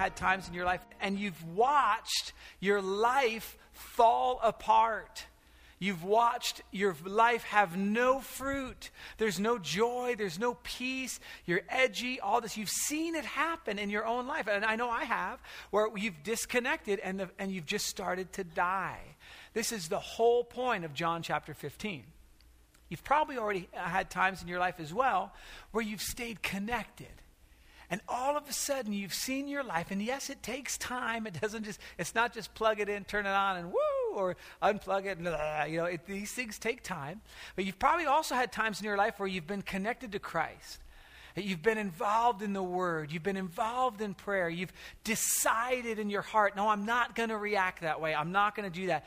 had times in your life and you've watched your life fall apart. You've watched your life have no fruit. There's no joy. There's no peace. You're edgy, all this. You've seen it happen in your own life. And I know I have, where you've disconnected and, the, and you've just started to die. This is the whole point of John chapter 15. You've probably already had times in your life as well where you've stayed connected. And all of a sudden you've seen your life, and yes, it takes time. It doesn't just, it's not just plug it in, turn it on, and woo, or unplug it, and blah, you know, it, these things take time. But you've probably also had times in your life where you've been connected to Christ. You've been involved in the Word. You've been involved in prayer. You've decided in your heart, no, I'm not going to react that way. I'm not going to do that.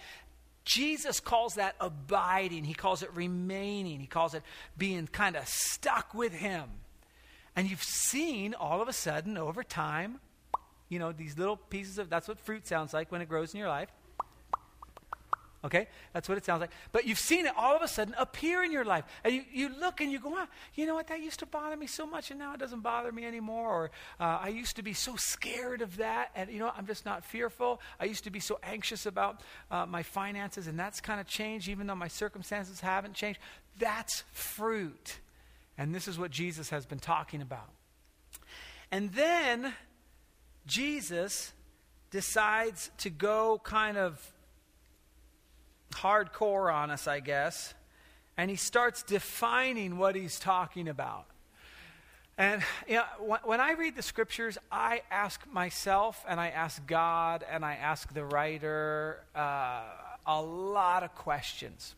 Jesus calls that abiding. He calls it remaining. He calls it being kind of stuck with Him. And you've seen all of a sudden over time, you know, these little pieces of that's what fruit sounds like when it grows in your life. Okay? That's what it sounds like. But you've seen it all of a sudden appear in your life. And you, you look and you go, oh, you know what? That used to bother me so much and now it doesn't bother me anymore. Or uh, I used to be so scared of that and, you know, I'm just not fearful. I used to be so anxious about uh, my finances and that's kind of changed even though my circumstances haven't changed. That's fruit. And this is what Jesus has been talking about. And then Jesus decides to go kind of hardcore on us, I guess, and he starts defining what he's talking about. And you know, when I read the scriptures, I ask myself and I ask God and I ask the writer uh, a lot of questions.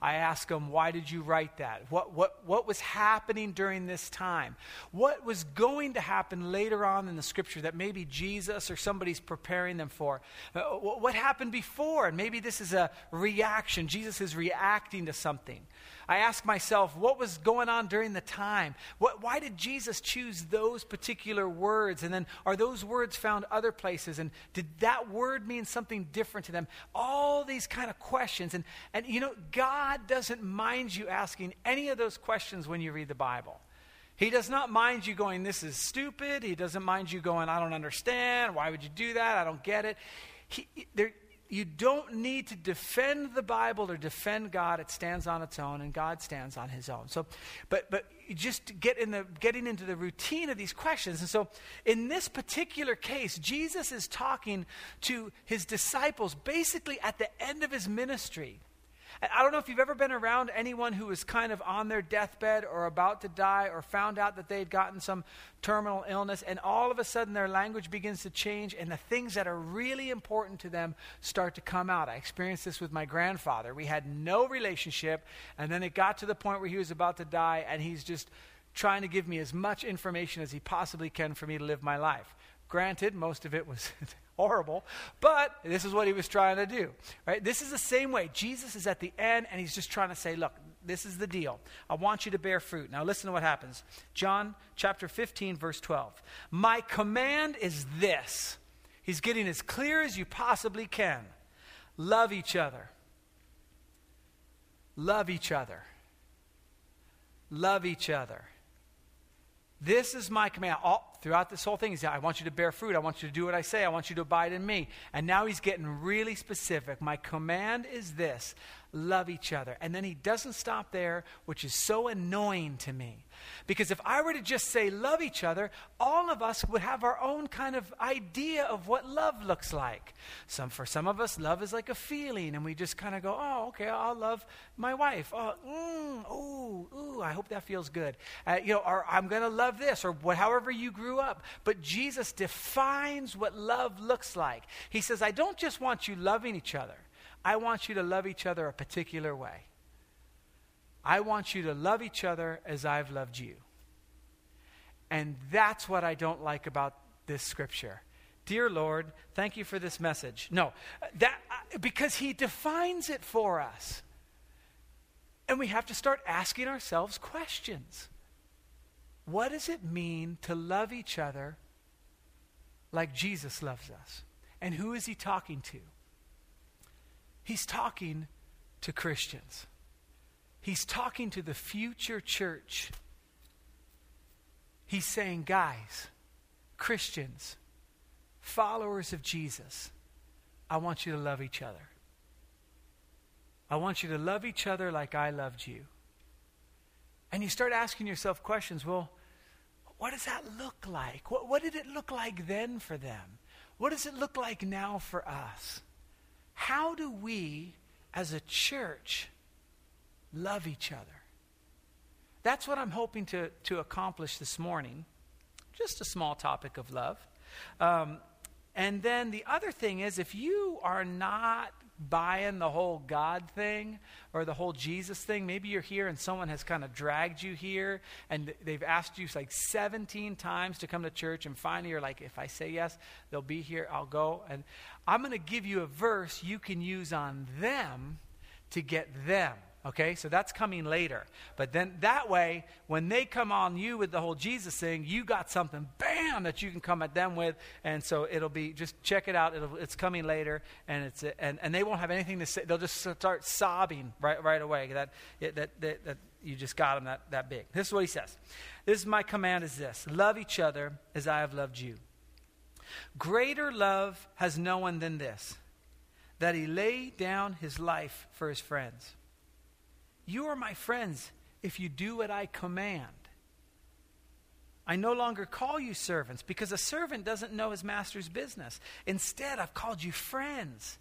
I ask them, why did you write that? What, what, what was happening during this time? What was going to happen later on in the scripture that maybe Jesus or somebody's preparing them for? Uh, what happened before? And maybe this is a reaction. Jesus is reacting to something. I ask myself, what was going on during the time? What, why did Jesus choose those particular words? And then are those words found other places? And did that word mean something different to them? All these kind of questions. And, and you know, God doesn't mind you asking any of those questions when you read the Bible. He does not mind you going, This is stupid. He doesn't mind you going, I don't understand. Why would you do that? I don't get it. He, there, you don't need to defend the Bible or defend God. It stands on its own, and God stands on His own. So, but but just get in the getting into the routine of these questions. And so, in this particular case, Jesus is talking to His disciples basically at the end of His ministry. I don't know if you've ever been around anyone who was kind of on their deathbed or about to die or found out that they'd gotten some terminal illness, and all of a sudden their language begins to change, and the things that are really important to them start to come out. I experienced this with my grandfather. We had no relationship, and then it got to the point where he was about to die, and he's just trying to give me as much information as he possibly can for me to live my life. Granted, most of it was horrible, but this is what he was trying to do. Right? This is the same way. Jesus is at the end and he's just trying to say, look, this is the deal. I want you to bear fruit. Now listen to what happens. John chapter 15 verse 12. My command is this. He's getting as clear as you possibly can. Love each other. Love each other. Love each other. This is my command. All, throughout this whole thing, he's I want you to bear fruit. I want you to do what I say. I want you to abide in me. And now he's getting really specific. My command is this love each other. And then he doesn't stop there, which is so annoying to me. Because if I were to just say love each other, all of us would have our own kind of idea of what love looks like. Some for some of us, love is like a feeling, and we just kind of go, "Oh, okay, I'll love my wife." Oh, mm, ooh, ooh, I hope that feels good. Uh, you know, or I'm going to love this, or what, however you grew up. But Jesus defines what love looks like. He says, "I don't just want you loving each other." I want you to love each other a particular way. I want you to love each other as I've loved you. And that's what I don't like about this scripture. Dear Lord, thank you for this message. No, that because he defines it for us. And we have to start asking ourselves questions. What does it mean to love each other like Jesus loves us? And who is he talking to? He's talking to Christians. He's talking to the future church. He's saying, guys, Christians, followers of Jesus, I want you to love each other. I want you to love each other like I loved you. And you start asking yourself questions well, what does that look like? What, what did it look like then for them? What does it look like now for us? How do we, as a church, love each other? That's what I'm hoping to, to accomplish this morning. Just a small topic of love. Um, and then the other thing is if you are not buying the whole God thing or the whole Jesus thing. Maybe you're here and someone has kind of dragged you here and they've asked you like 17 times to come to church, and finally you're like, if I say yes, they'll be here, I'll go. And I'm going to give you a verse you can use on them to get them. Okay, so that's coming later. But then that way, when they come on you with the whole Jesus thing, you got something, bam, that you can come at them with. And so it'll be, just check it out. It'll, it's coming later. And, it's, and, and they won't have anything to say. They'll just start sobbing right, right away that, that, that, that you just got them that, that big. This is what he says. This is my command is this love each other as I have loved you. Greater love has no one than this, that he lay down his life for his friends. You are my friends if you do what I command. I no longer call you servants because a servant doesn't know his master's business. Instead, I've called you friends.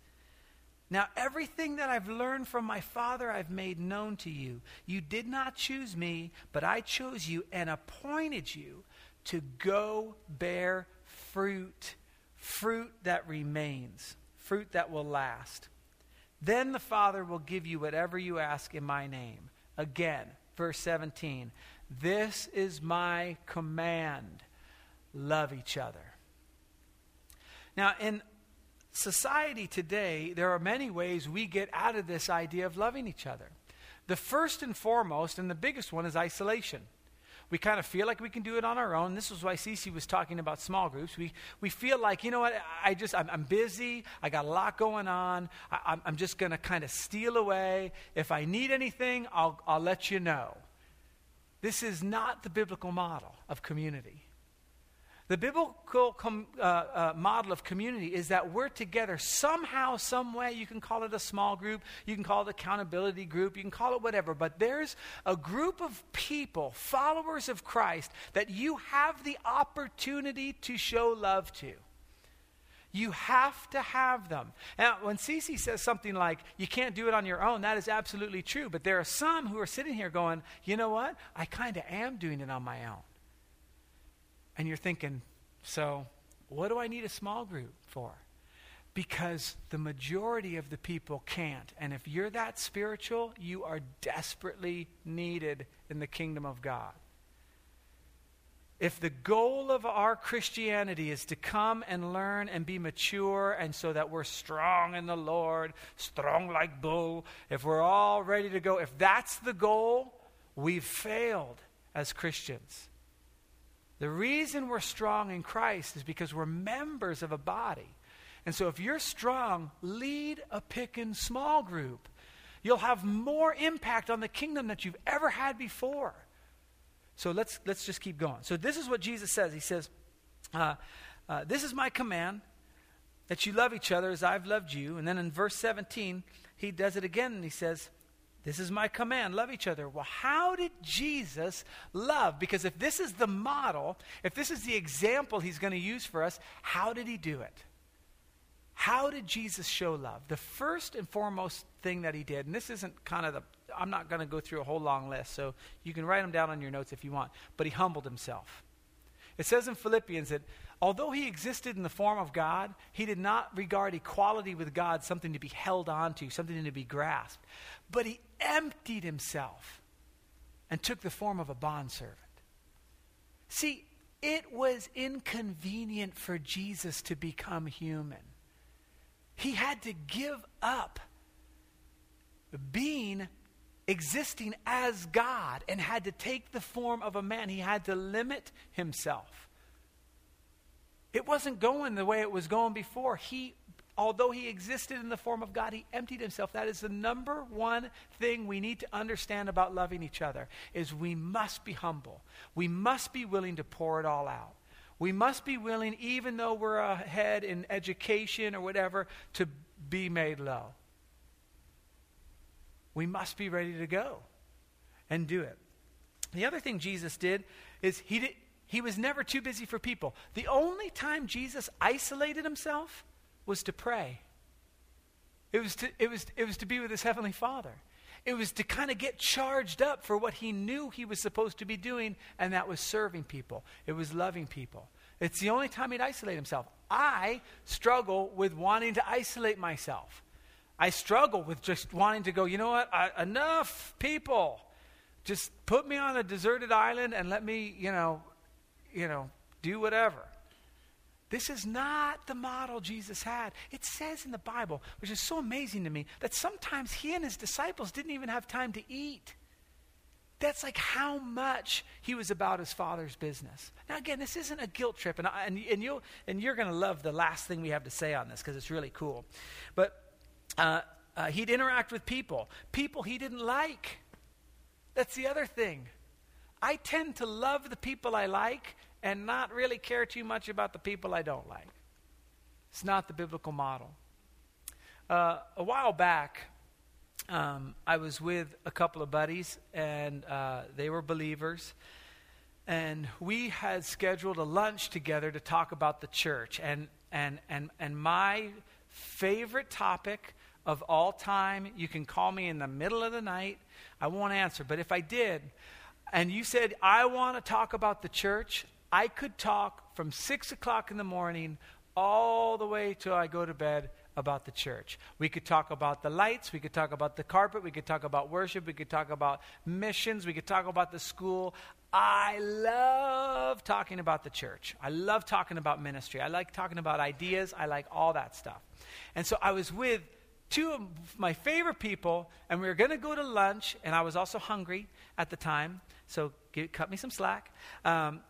Now, everything that I've learned from my Father, I've made known to you. You did not choose me, but I chose you and appointed you to go bear fruit, fruit that remains, fruit that will last. Then the Father will give you whatever you ask in my name. Again, verse 17. This is my command love each other. Now, in society today, there are many ways we get out of this idea of loving each other. The first and foremost, and the biggest one, is isolation. We kind of feel like we can do it on our own. This is why Cece was talking about small groups. We, we feel like, you know what, I just, I'm, I'm busy. I got a lot going on. I, I'm, I'm just going to kind of steal away. If I need anything, I'll, I'll let you know. This is not the biblical model of community. The biblical com, uh, uh, model of community is that we're together somehow, some way. You can call it a small group, you can call it accountability group, you can call it whatever. But there's a group of people, followers of Christ, that you have the opportunity to show love to. You have to have them. Now, when Cece says something like, you can't do it on your own, that is absolutely true. But there are some who are sitting here going, you know what? I kind of am doing it on my own. And you're thinking, so what do I need a small group for? Because the majority of the people can't. And if you're that spiritual, you are desperately needed in the kingdom of God. If the goal of our Christianity is to come and learn and be mature, and so that we're strong in the Lord, strong like bull, if we're all ready to go, if that's the goal, we've failed as Christians. The reason we're strong in Christ is because we're members of a body. And so if you're strong, lead a pickin' small group. You'll have more impact on the kingdom that you've ever had before. So let's, let's just keep going. So this is what Jesus says. He says, uh, uh, This is my command, that you love each other as I've loved you. And then in verse 17, he does it again and he says, this is my command love each other. Well, how did Jesus love? Because if this is the model, if this is the example he's going to use for us, how did he do it? How did Jesus show love? The first and foremost thing that he did, and this isn't kind of the, I'm not going to go through a whole long list, so you can write them down on your notes if you want, but he humbled himself. It says in Philippians that although he existed in the form of God, he did not regard equality with God something to be held onto, something to be grasped. But he emptied himself and took the form of a bondservant. See, it was inconvenient for Jesus to become human. He had to give up being existing as God and had to take the form of a man. He had to limit himself. It wasn't going the way it was going before. He although he existed in the form of God, he emptied himself. That is the number one thing we need to understand about loving each other is we must be humble. We must be willing to pour it all out. We must be willing, even though we're ahead in education or whatever, to be made low. We must be ready to go and do it. The other thing Jesus did is he, did, he was never too busy for people. The only time Jesus isolated himself was to pray. It was to, it was, it was to be with his heavenly Father. It was to kind of get charged up for what he knew he was supposed to be doing, and that was serving people. It was loving people. It's the only time he'd isolate himself. I struggle with wanting to isolate myself. I struggle with just wanting to go, you know what, I, enough people. Just put me on a deserted island and let me, you know, you know, do whatever. This is not the model Jesus had. It says in the Bible, which is so amazing to me, that sometimes he and his disciples didn't even have time to eat. That's like how much he was about his father's business. Now, again, this isn't a guilt trip, and, and, and, you, and you're going to love the last thing we have to say on this because it's really cool. But uh, uh, he'd interact with people, people he didn't like. That's the other thing. I tend to love the people I like and not really care too much about the people I don't like. It's not the biblical model. Uh, a while back, um, I was with a couple of buddies, and uh, they were believers. And we had scheduled a lunch together to talk about the church. And, and, and, and my favorite topic of all time, you can call me in the middle of the night. I won't answer. But if I did, and you said, I want to talk about the church, I could talk from 6 o'clock in the morning all the way till I go to bed about the church. We could talk about the lights, we could talk about the carpet, we could talk about worship, we could talk about missions, we could talk about the school. I love talking about the church. I love talking about ministry. I like talking about ideas. I like all that stuff. And so I was with two of my favorite people, and we were going to go to lunch, and I was also hungry at the time, so give, cut me some slack. Um,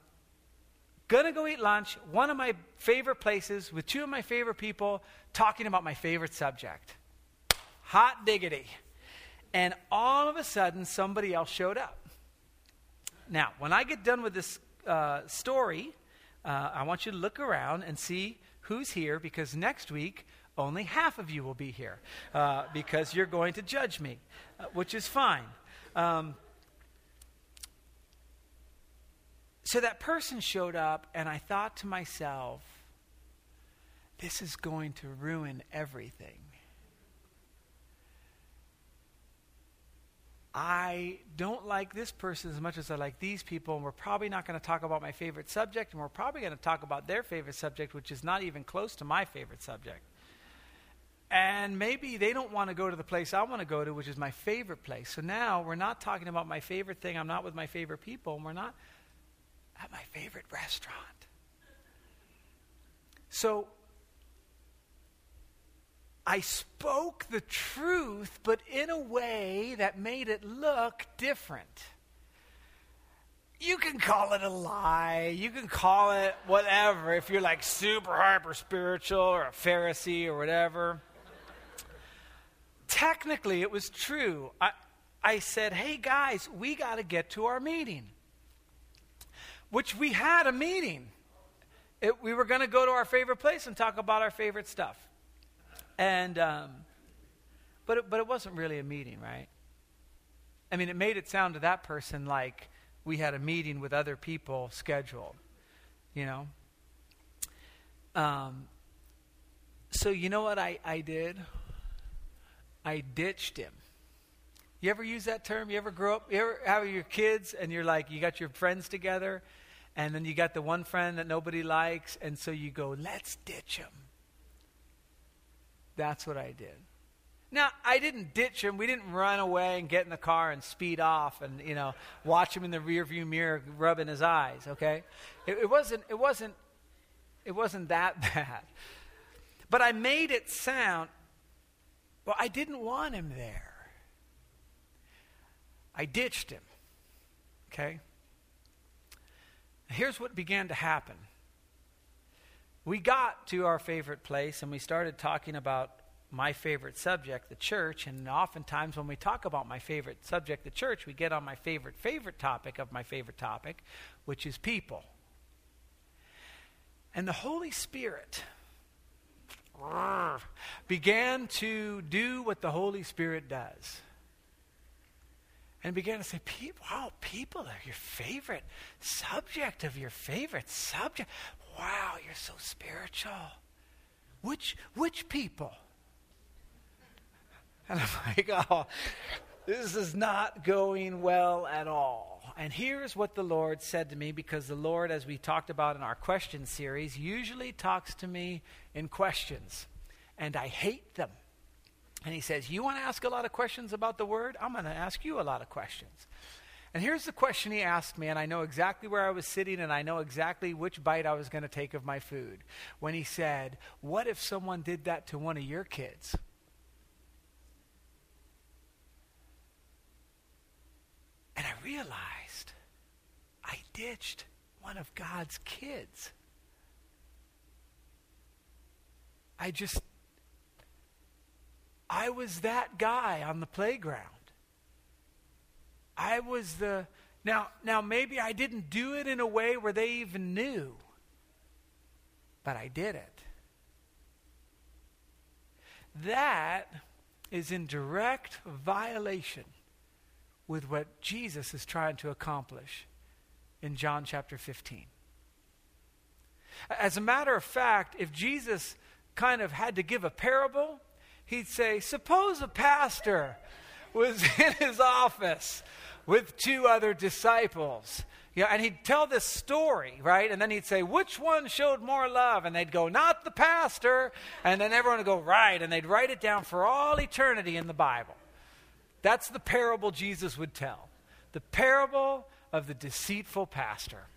Gonna go eat lunch, one of my favorite places with two of my favorite people talking about my favorite subject. Hot diggity. And all of a sudden, somebody else showed up. Now, when I get done with this uh, story, uh, I want you to look around and see who's here because next week, only half of you will be here uh, because you're going to judge me, uh, which is fine. Um, So that person showed up, and I thought to myself, this is going to ruin everything. I don't like this person as much as I like these people, and we're probably not going to talk about my favorite subject, and we're probably going to talk about their favorite subject, which is not even close to my favorite subject. And maybe they don't want to go to the place I want to go to, which is my favorite place. So now we're not talking about my favorite thing. I'm not with my favorite people, and we're not at my favorite restaurant. So I spoke the truth, but in a way that made it look different. You can call it a lie. You can call it whatever if you're like super hyper spiritual or a Pharisee or whatever. Technically, it was true. I, I said, hey guys, we got to get to our meeting which we had a meeting. It, we were going to go to our favorite place and talk about our favorite stuff. And, um, but, it, but it wasn't really a meeting, right? I mean, it made it sound to that person like we had a meeting with other people scheduled, you know? Um, so, you know what I, I did? I ditched him. You ever use that term? You ever grow up? You ever have your kids and you're like, you got your friends together, and then you got the one friend that nobody likes, and so you go, let's ditch him. That's what I did. Now, I didn't ditch him. We didn't run away and get in the car and speed off and, you know, watch him in the rearview mirror rubbing his eyes, okay? It, it, wasn't, it, wasn't, it wasn't that bad. But I made it sound, well, I didn't want him there. I ditched him. Okay? Here's what began to happen. We got to our favorite place and we started talking about my favorite subject, the church. And oftentimes, when we talk about my favorite subject, the church, we get on my favorite, favorite topic of my favorite topic, which is people. And the Holy Spirit began to do what the Holy Spirit does. And began to say, wow, people are your favorite subject of your favorite subject. Wow, you're so spiritual. Which, which people? And I'm like, oh, this is not going well at all. And here's what the Lord said to me because the Lord, as we talked about in our question series, usually talks to me in questions. And I hate them. And He says, You want to ask a lot of questions about the Word? I'm going to ask you a lot of questions. And here's the question he asked me, and I know exactly where I was sitting, and I know exactly which bite I was going to take of my food. When he said, What if someone did that to one of your kids? And I realized I ditched one of God's kids. I just, I was that guy on the playground. I was the, now, now maybe I didn't do it in a way where they even knew, but I did it. That is in direct violation with what Jesus is trying to accomplish in John chapter 15. As a matter of fact, if Jesus kind of had to give a parable, he'd say, Suppose a pastor was in his office with two other disciples. Yeah, and he'd tell this story, right? And then he'd say, Which one showed more love? And they'd go, Not the pastor. And then everyone would go, Right. And they'd write it down for all eternity in the Bible. That's the parable Jesus would tell the parable of the deceitful pastor.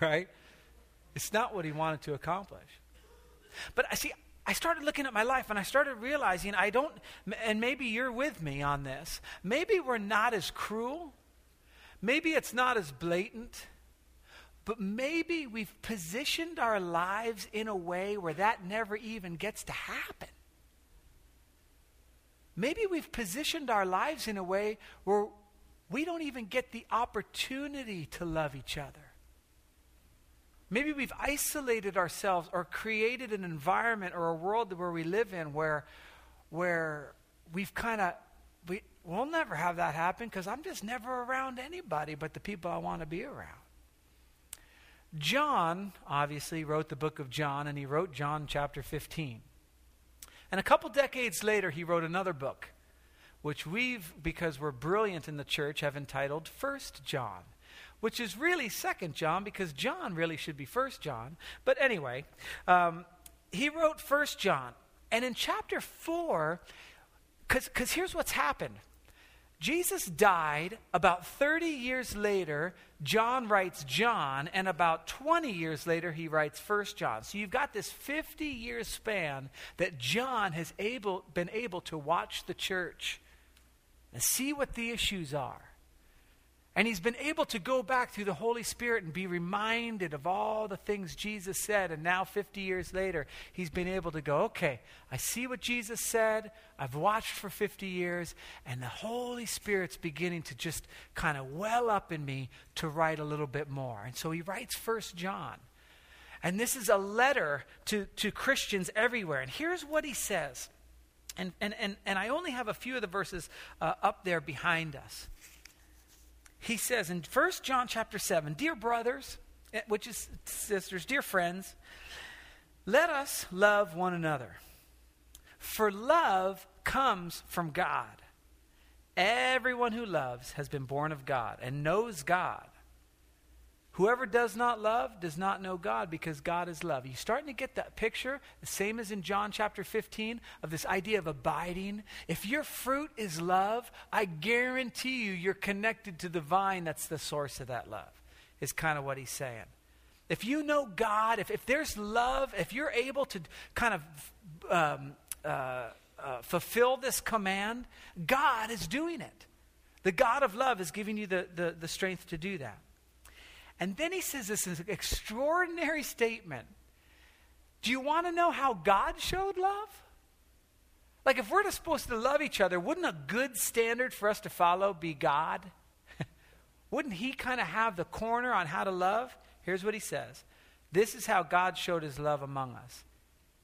Right? It's not what he wanted to accomplish. But I see, I started looking at my life and I started realizing I don't, and maybe you're with me on this. Maybe we're not as cruel. Maybe it's not as blatant. But maybe we've positioned our lives in a way where that never even gets to happen. Maybe we've positioned our lives in a way where we don't even get the opportunity to love each other. Maybe we've isolated ourselves or created an environment or a world where we live in where, where we've kind of, we, we'll never have that happen because I'm just never around anybody but the people I want to be around. John, obviously, wrote the book of John, and he wrote John chapter 15. And a couple decades later, he wrote another book, which we've, because we're brilliant in the church, have entitled First John, which is really Second John because John really should be First John. But anyway, um, he wrote First John, and in chapter four, because here's what's happened. Jesus died about 30 years later. John writes John, and about 20 years later, he writes First John. So you've got this 50 year span that John has able, been able to watch the church and see what the issues are. And he's been able to go back through the Holy Spirit and be reminded of all the things Jesus said. And now, 50 years later, he's been able to go, okay, I see what Jesus said. I've watched for 50 years. And the Holy Spirit's beginning to just kind of well up in me to write a little bit more. And so he writes First John. And this is a letter to, to Christians everywhere. And here's what he says. And, and, and, and I only have a few of the verses uh, up there behind us he says in 1 John chapter 7, Dear brothers, eh, which is sisters, dear friends, let us love one another. For love comes from God. Everyone who loves has been born of God and knows God. Whoever does not love does not know God because God is love. You starting to get that picture? The same as in John chapter 15 of this idea of abiding. If your fruit is love, I guarantee you you're connected to the vine that's the source of that love, is kind of what he's saying. If you know God, if, if there's love, if you're able to kind of um, uh, uh, fulfill this command, God is doing it. The God of love is giving you the, the, the strength to do that. And then he says this extraordinary statement. Do you want to know how God showed love? Like, if we're supposed to love each other, wouldn't a good standard for us to follow be God? wouldn't He kind of have the corner on how to love? Here's what He says This is how God showed his love among us.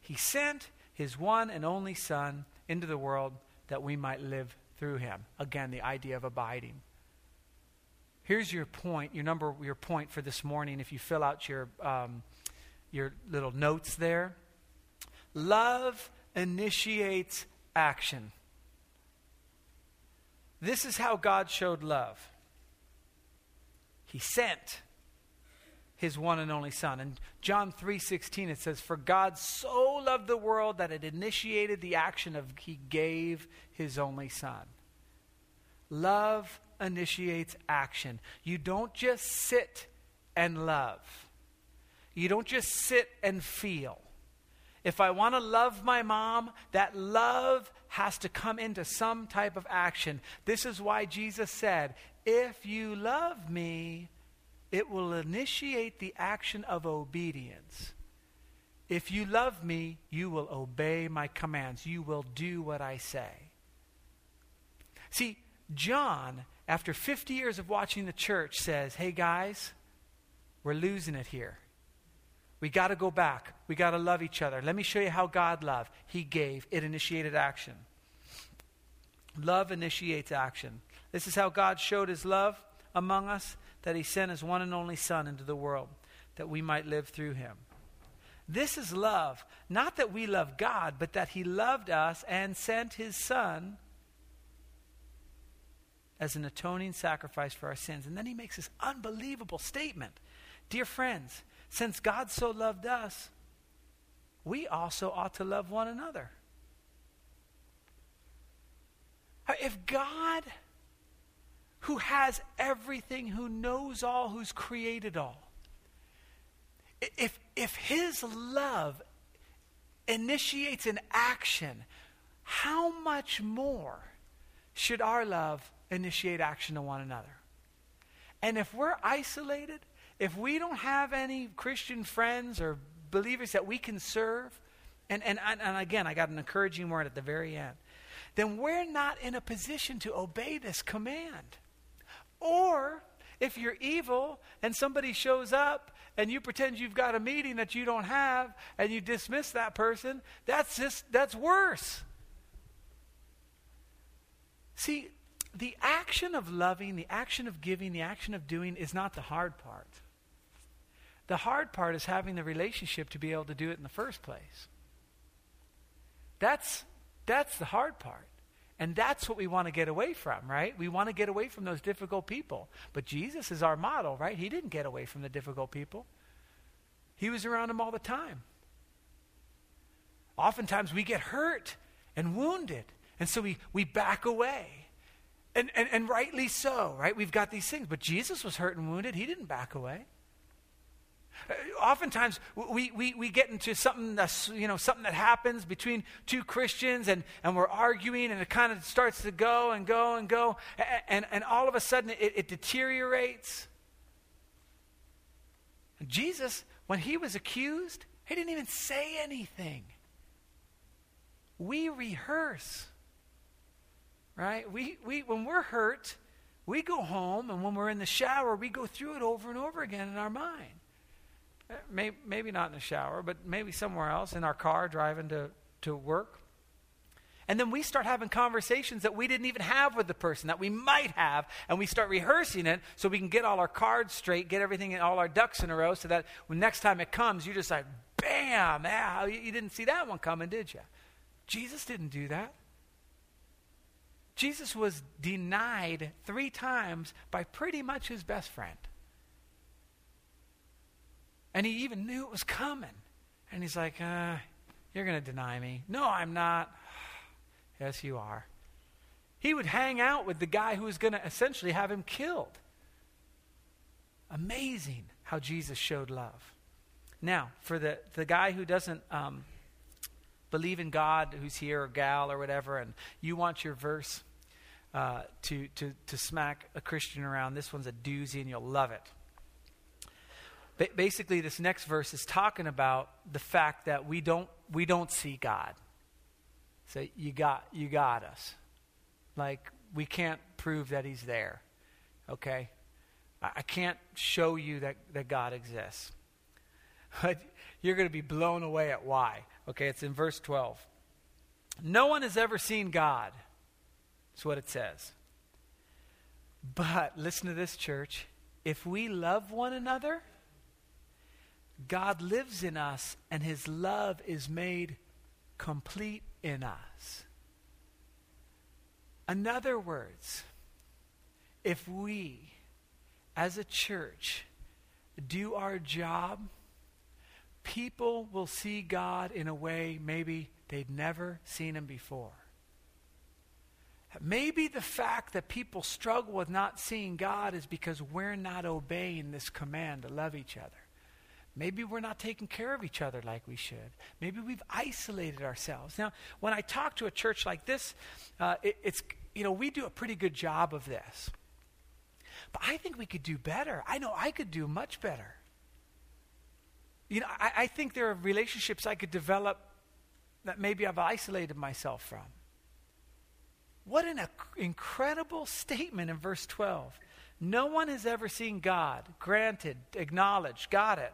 He sent his one and only Son into the world that we might live through him. Again, the idea of abiding. Here's your point, your number, your point for this morning. If you fill out your um, your little notes there, love initiates action. This is how God showed love. He sent his one and only son. And John 3:16 it says for God so loved the world that it initiated the action of he gave his only son. Love initiates action. You don't just sit and love. You don't just sit and feel. If I want to love my mom, that love has to come into some type of action. This is why Jesus said, If you love me, it will initiate the action of obedience. If you love me, you will obey my commands. You will do what I say. See, John, after 50 years of watching the church, says, Hey guys, we're losing it here. We got to go back. We got to love each other. Let me show you how God loved. He gave, it initiated action. Love initiates action. This is how God showed his love among us that he sent his one and only Son into the world that we might live through him. This is love. Not that we love God, but that he loved us and sent his Son as an atoning sacrifice for our sins. And then he makes this unbelievable statement Dear friends, since God so loved us, we also ought to love one another. Uh, if God, who has everything, who knows all, who's created all, if, if his love initiates an action, how much more should our love initiate action to one another? And if we're isolated, if we don't have any Christian friends or believers that we can serve, and, and, and again, I got an encouraging word at the very end, then we're not in a position to obey this command. Or if you're evil and somebody shows up and you pretend you've got a meeting that you don't have and you dismiss that person, that's just that's worse. See, the action of loving, the action of giving, the action of doing is not the hard part. The hard part is having the relationship to be able to do it in the first place. That's, that's the hard part. And that's what we want to get away from, right? We want to get away from those difficult people. But Jesus is our model, right? He didn't get away from the difficult people, He was around them all the time. Oftentimes we get hurt and wounded, and so we, we back away. And, and, and rightly so, right? We've got these things. But Jesus was hurt and wounded. He didn't back away. Uh, oftentimes we, we, we get into something that's, you know, something that happens between two Christians and, and we're arguing and it kind of starts to go and go and go and, and, all of a sudden it, it deteriorates. And Jesus, when he was accused, he didn't even say anything. We rehearse, right? We, we, when we're hurt, we go home and when we're in the shower, we go through it over and over again in our mind. Uh, maybe, maybe not in the shower, but maybe somewhere else in our car driving to, to work. And then we start having conversations that we didn't even have with the person that we might have, and we start rehearsing it so we can get all our cards straight, get everything, in all our ducks in a row, so that when next time it comes, you're just like, bam, ah, you, you didn't see that one coming, did you? Jesus didn't do that. Jesus was denied three times by pretty much his best friend. And he even knew it was coming. And he's like, uh, You're going to deny me. No, I'm not. yes, you are. He would hang out with the guy who was going to essentially have him killed. Amazing how Jesus showed love. Now, for the, the guy who doesn't um, believe in God, who's here, or gal, or whatever, and you want your verse uh, to, to, to smack a Christian around, this one's a doozy and you'll love it basically this next verse is talking about the fact that we don't we don't see God. So you got you got us. Like we can't prove that he's there. Okay? I, I can't show you that, that God exists. but you're going to be blown away at why. Okay, it's in verse 12. No one has ever seen God. That's what it says. But listen to this, church. If we love one another, God lives in us and his love is made complete in us. In other words, if we as a church do our job, people will see God in a way maybe they'd never seen him before. Maybe the fact that people struggle with not seeing God is because we're not obeying this command to love each other. Maybe we're not taking care of each other like we should. Maybe we've isolated ourselves. Now, when I talk to a church like this, uh, it, it's, you know, we do a pretty good job of this. But I think we could do better. I know I could do much better. You know, I, I think there are relationships I could develop that maybe I've isolated myself from. What an incredible statement in verse 12. No one has ever seen God. Granted, acknowledged, got it.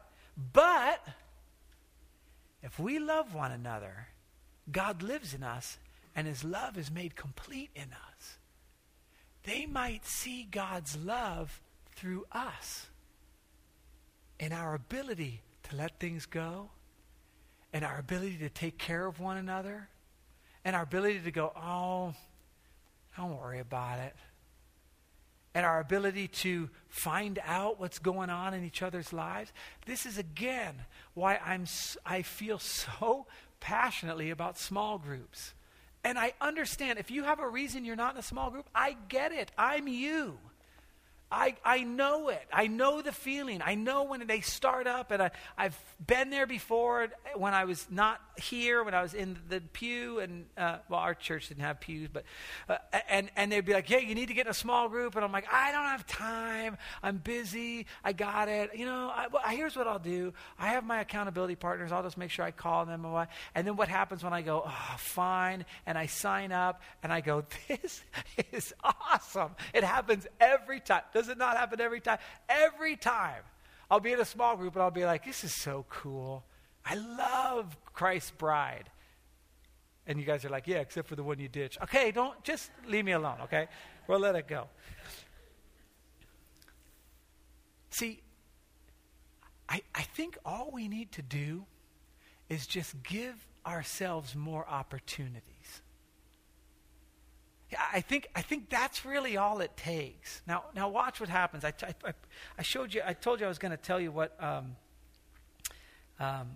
But if we love one another, God lives in us and his love is made complete in us they might see God's love through us and our ability to let things go and our ability to take care of one another and our ability to go, oh, I don't worry about it. And our ability to find out what's going on in each other's lives. This is again why I'm I feel so passionately about small groups. And I understand if you have a reason you're not in a small group, I get it. I'm you. I, I know it. I know the feeling. I know when they start up, and I, I've been there before when I was not here, when I was in the pew, and uh, well, our church didn't have pews, but uh, and and they'd be like, "Yeah, you need to get in a small group," and I'm like, "I don't have time. I'm busy. I got it. You know, I, well, here's what I'll do. I have my accountability partners. I'll just make sure I call them. And, and then what happens when I go, oh, fine, and I sign up, and I go, this is awesome. It happens every time. Does it not happen every time? Every time. I'll be in a small group and I'll be like, this is so cool. I love Christ's bride. And you guys are like, yeah, except for the one you ditched. Okay, don't, just leave me alone, okay? We'll let it go. See, I, I think all we need to do is just give ourselves more opportunities. I think, I think that's really all it takes. Now, now watch what happens. I, I, I showed you, I told you I was going to tell you what, um, um,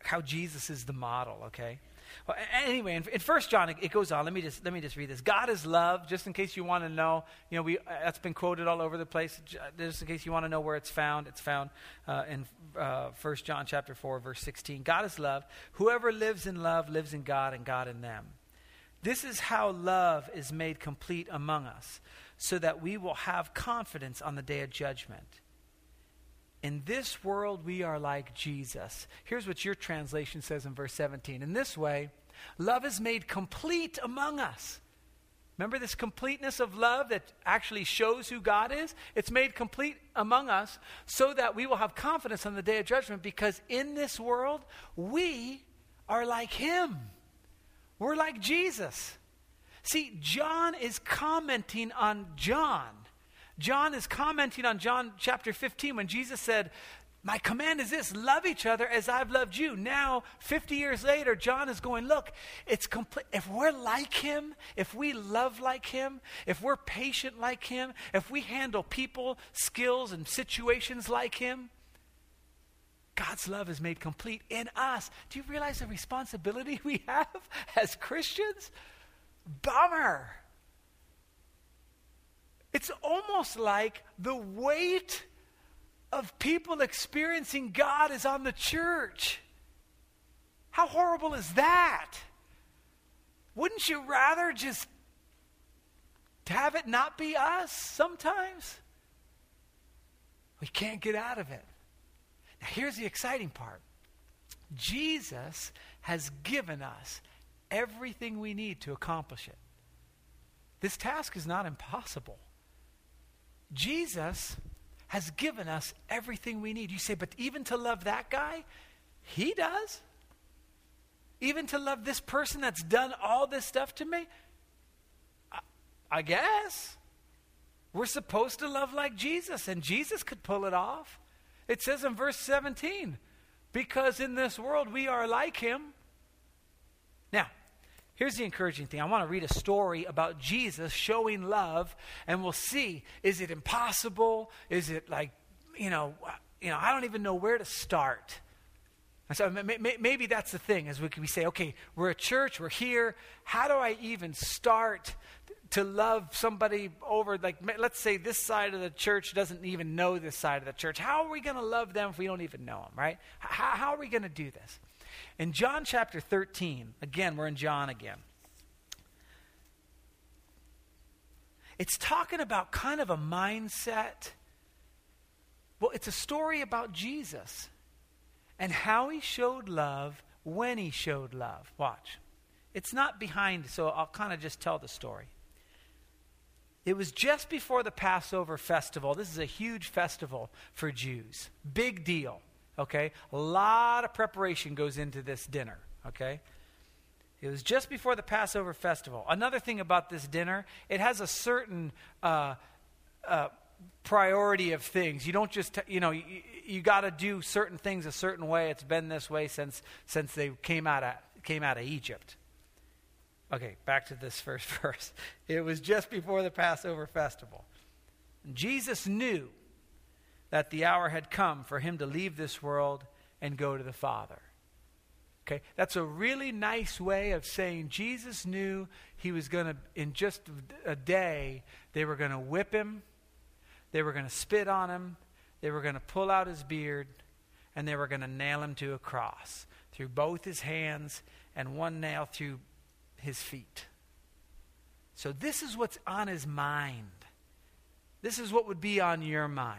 how Jesus is the model, okay? Well, anyway, in, in 1 John, it, goes on. Let me, just, let me just read this. God is love, just in case you want to know. You know, we, uh, that's been quoted all over the place. Just in case you want to know where it's found, it's found uh, in uh, 1 John chapter 4, verse 16. God is love. Whoever lives in love lives in God and God in them. This is how love is made complete among us, so that we will have confidence on the day of judgment. In this world, we are like Jesus. Here's what your translation says in verse 17. In this way, love is made complete among us. Remember this completeness of love that actually shows who God is? It's made complete among us so that we will have confidence on the day of judgment because in this world, we are like Him. We're like Jesus. See, John is commenting on John. John is commenting on John chapter 15 when Jesus said, My command is this love each other as I've loved you. Now, 50 years later, John is going, Look, it's complete. If we're like him, if we love like him, if we're patient like him, if we handle people, skills, and situations like him, God's love is made complete in us. Do you realize the responsibility we have as Christians? Bummer. It's almost like the weight of people experiencing God is on the church. How horrible is that? Wouldn't you rather just have it not be us sometimes? We can't get out of it. Now, here's the exciting part Jesus has given us everything we need to accomplish it. This task is not impossible. Jesus has given us everything we need. You say, but even to love that guy, he does. Even to love this person that's done all this stuff to me, I, I guess. We're supposed to love like Jesus, and Jesus could pull it off. It says in verse 17, because in this world we are like him. Now, Here's the encouraging thing. I want to read a story about Jesus showing love, and we'll see is it impossible? Is it like, you know, you know, I don't even know where to start. And so maybe that's the thing, is we, say, okay, we're a church, we're here. How do I even start to love somebody over, like, let's say this side of the church doesn't even know this side of the church. How are we going to love them if we don't even know them, right? How are we going to do this? In John chapter 13, again, we're in John again. It's talking about kind of a mindset. Well, it's a story about Jesus and how he showed love when he showed love. Watch. It's not behind, so I'll kind of just tell the story. It was just before the Passover festival. This is a huge festival for Jews. Big deal. Okay? A lot of preparation goes into this dinner. Okay? It was just before the Passover festival. Another thing about this dinner, it has a certain uh, uh, priority of things. You don't just, you know, you got to do certain things a certain way. It's been this way since since they came out of came out of Egypt. Okay, back to this first verse. It was just before the Passover festival. Jesus knew that the hour had come for him to leave this world and go to the Father. Okay, that's a really nice way of saying Jesus knew he was going to, in just a day, they were going to whip him, they were going to spit on him, they were going to pull out his beard, and they were going to nail him to a cross through both his hands and one nail through his feet. So, this is what's on his mind. This is what would be on your mind.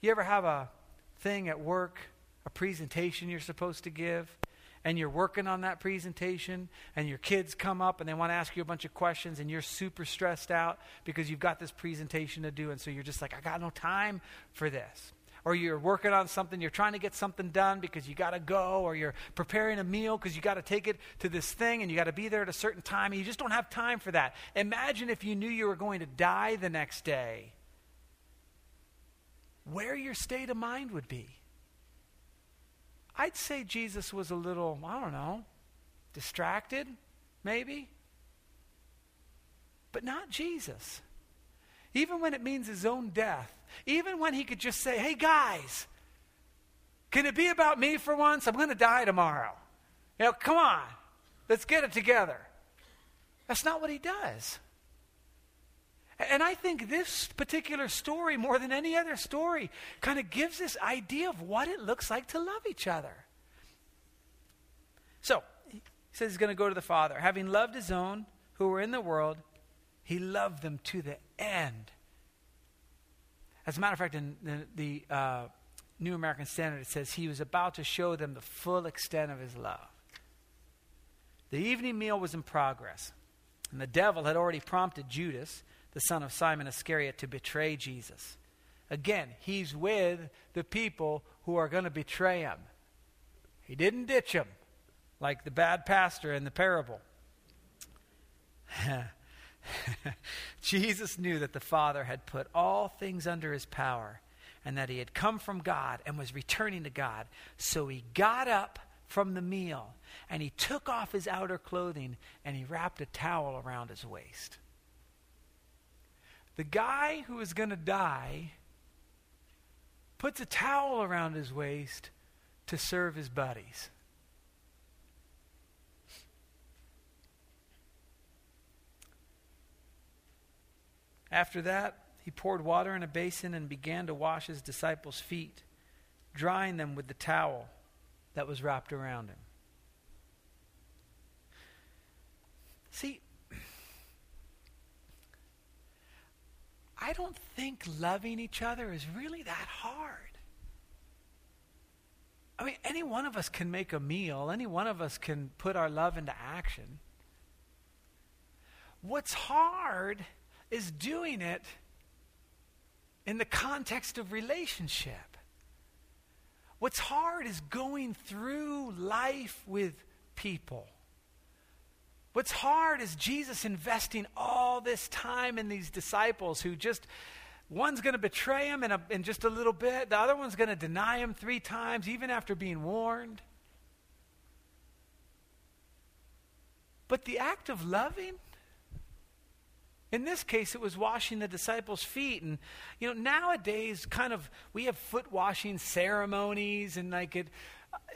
You ever have a thing at work, a presentation you're supposed to give, and you're working on that presentation, and your kids come up and they want to ask you a bunch of questions, and you're super stressed out because you've got this presentation to do, and so you're just like, I got no time for this. Or you're working on something, you're trying to get something done because you got to go, or you're preparing a meal because you got to take it to this thing and you got to be there at a certain time, and you just don't have time for that. Imagine if you knew you were going to die the next day where your state of mind would be. I'd say Jesus was a little, I don't know, distracted, maybe. But not Jesus. Even when it means his own death, even when he could just say, hey guys, can it be about me for once? I'm going to die tomorrow. You know, come on, let's get it together. That's not what he does. And I think this particular story, more than any other story, kind of gives this idea of what it looks like to love each other. So, he says he's going to go to the Father. Having loved his own who were in the world, he loved them to the end. As a matter of fact, in the, the uh, New American Standard, it says he was about to show them the full extent of his love. The evening meal was in progress, and the devil had already prompted Judas the son of Simon Iscariot, to betray Jesus. Again, he's with the people who are going to betray him. He didn't ditch them like the bad pastor in the parable. Jesus knew that the Father had put all things under his power and that he had come from God and was returning to God. So he got up from the meal and he took off his outer clothing and he wrapped a towel around his waist. The guy who is going to die puts a towel around his waist to serve his buddies. After that, he poured water in a basin and began to wash his disciples' feet, drying them with the towel that was wrapped around him. See, I don't think loving each other is really that hard. I mean, any one of us can make a meal, any one of us can put our love into action. What's hard is doing it in the context of relationship. What's hard is going through life with people. What's hard is Jesus investing all this time in these disciples who just, one's going to betray him in, a, in just a little bit, the other one's going to deny him three times, even after being warned. But the act of loving, in this case, it was washing the disciples' feet. And, you know, nowadays, kind of, we have foot washing ceremonies and like it,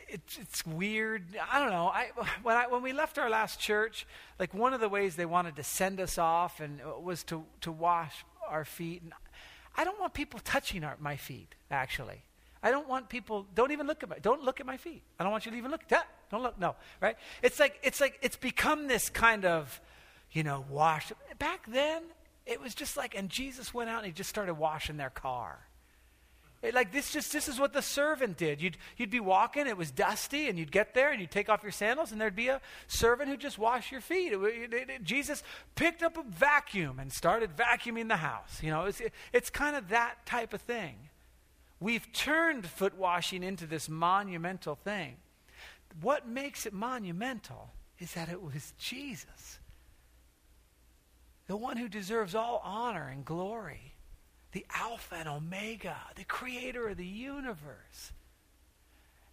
it's, it's weird. I don't know. I, when, I, when we left our last church, like one of the ways they wanted to send us off and was to, to wash our feet. And I don't want people touching our, my feet, actually. I don't want people, don't even look at my, don't look at my feet. I don't want you to even look. Don't look, no, right? It's like, it's like, it's become this kind of, you know, wash. Back then, it was just like, and Jesus went out and he just started washing their car. Like this just this is what the servant did. You'd you'd be walking, it was dusty, and you'd get there and you'd take off your sandals, and there'd be a servant who'd just wash your feet. It, it, it, Jesus picked up a vacuum and started vacuuming the house. You know, it's it's kind of that type of thing. We've turned foot washing into this monumental thing. What makes it monumental is that it was Jesus, the one who deserves all honor and glory the Alpha and Omega, the creator of the universe.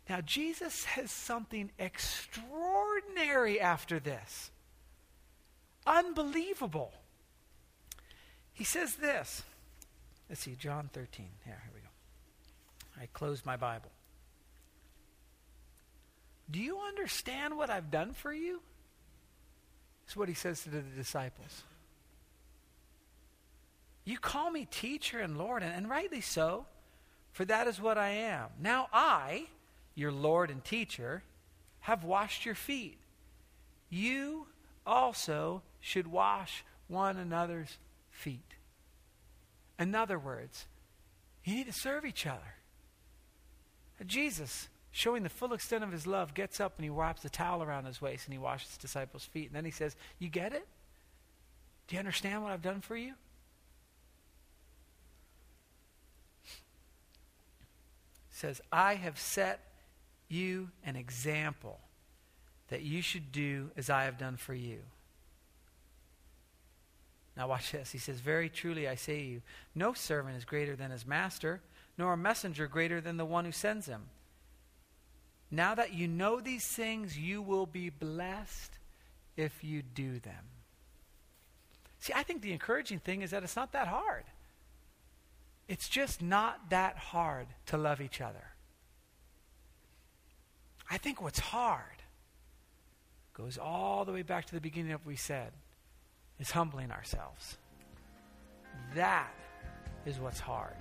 Now, Jesus says something extraordinary after this. Unbelievable. He says this. Let's see, John 13. Yeah, here we go. I closed my Bible. Do you understand what I've done for you? That's what he says to the disciples. You call me teacher and Lord, and, and rightly so, for that is what I am. Now I, your Lord and teacher, have washed your feet. You also should wash one another's feet. In other words, you need to serve each other. Jesus, showing the full extent of his love, gets up and he wraps a towel around his waist and he washes his disciples' feet. And then he says, You get it? Do you understand what I've done for you? Says, I have set you an example that you should do as I have done for you. Now, watch this. He says, Very truly I say to you, no servant is greater than his master, nor a messenger greater than the one who sends him. Now that you know these things, you will be blessed if you do them. See, I think the encouraging thing is that it's not that hard. It's just not that hard to love each other. I think what's hard goes all the way back to the beginning of what we said is humbling ourselves. That is what's hard.